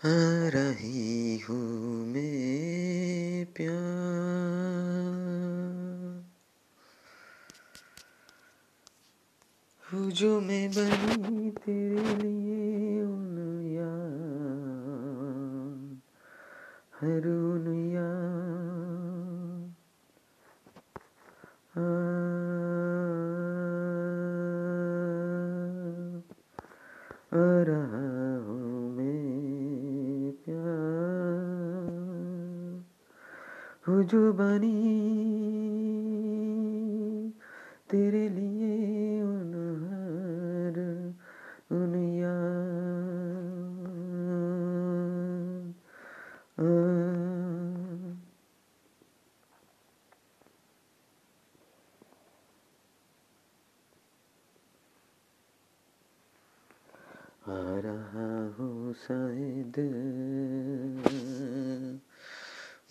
آ رہی ہوں میں پیار جو میں بنی تیرے لیے ان یار ہر ان یار آ رہا جو بنی تیرے لیے ان ہر ان آ رہا ہوں شاید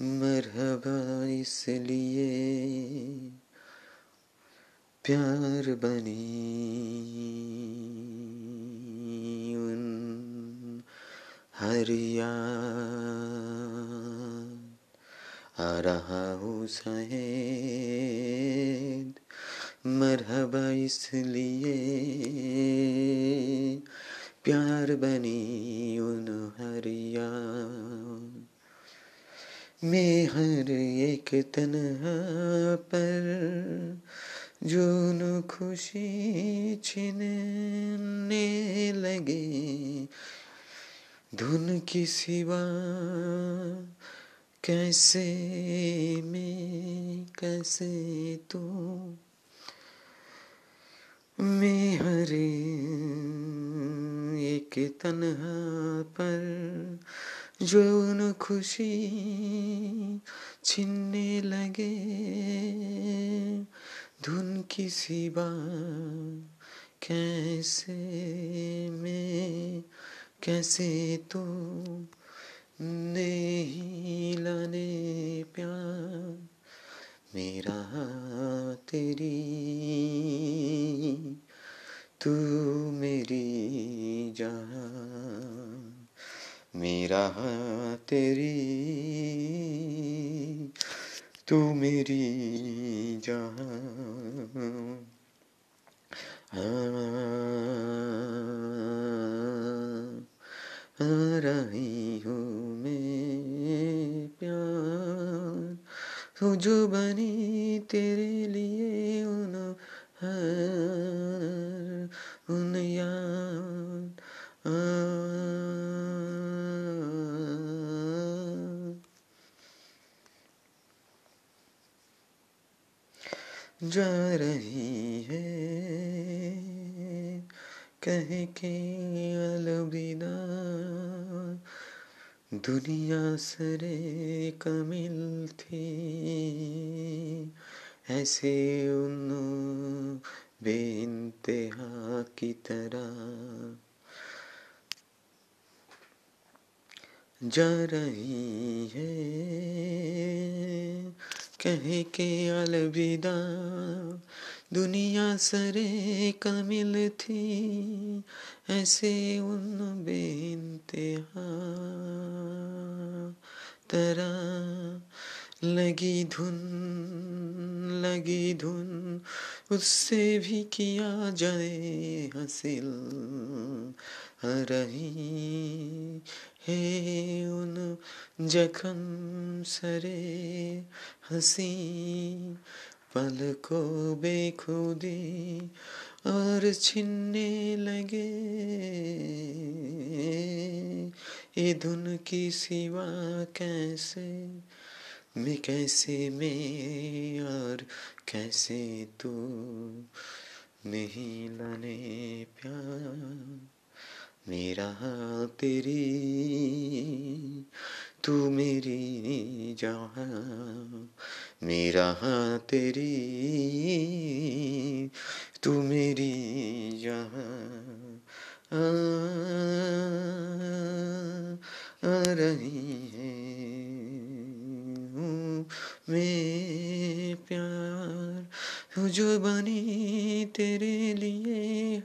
مرحبا اس لیے۔ پیار بنی۔ ان ہر یار آ رہا ہوں شاید مرحبا اس لیے۔ پیار بنی ان ہریا میں ہر ایک تنہا پر جو خوشی چھننے لگے۔ دھن کی سوا کیسے میں کیسے تو؟ میں ہر ایک تنہا پر جو خوشی چھننے لگے دھن کی سوا کیسے میں کیسے تو نہیں لانے پیار میرا تیری تو میری جان میرا تیری، تو میری جان۔ آ رہی ہوں میں پیار جو بنی تیرے لیے ان ہر ان یار جا رہی ہے۔ کہہ کے الوداع، دنیا سرے کمل تھی۔ ایسے ان بے انتہا کی طرح جا رہی ہے۔ کہے کہ الوداع، دنیا سرے کمل تھی، ایسے ان بے انتہا۔ ترا لگی دھن لگی دھن اس سے بھی کیا جائے حاصل رہی ہے ان جخم سرے ہنسی پل کو بے خودی اور چھننے لگے یہ دھن کی سوا کیسے میں کیسے میں اور کیسے تو نہیں لانے پیار؟ میرا تیری، تو میری جان۔ میرا تیری، تو میری جان۔ آ رہی ہے۔ میں پیار جو بنی تیرے لیے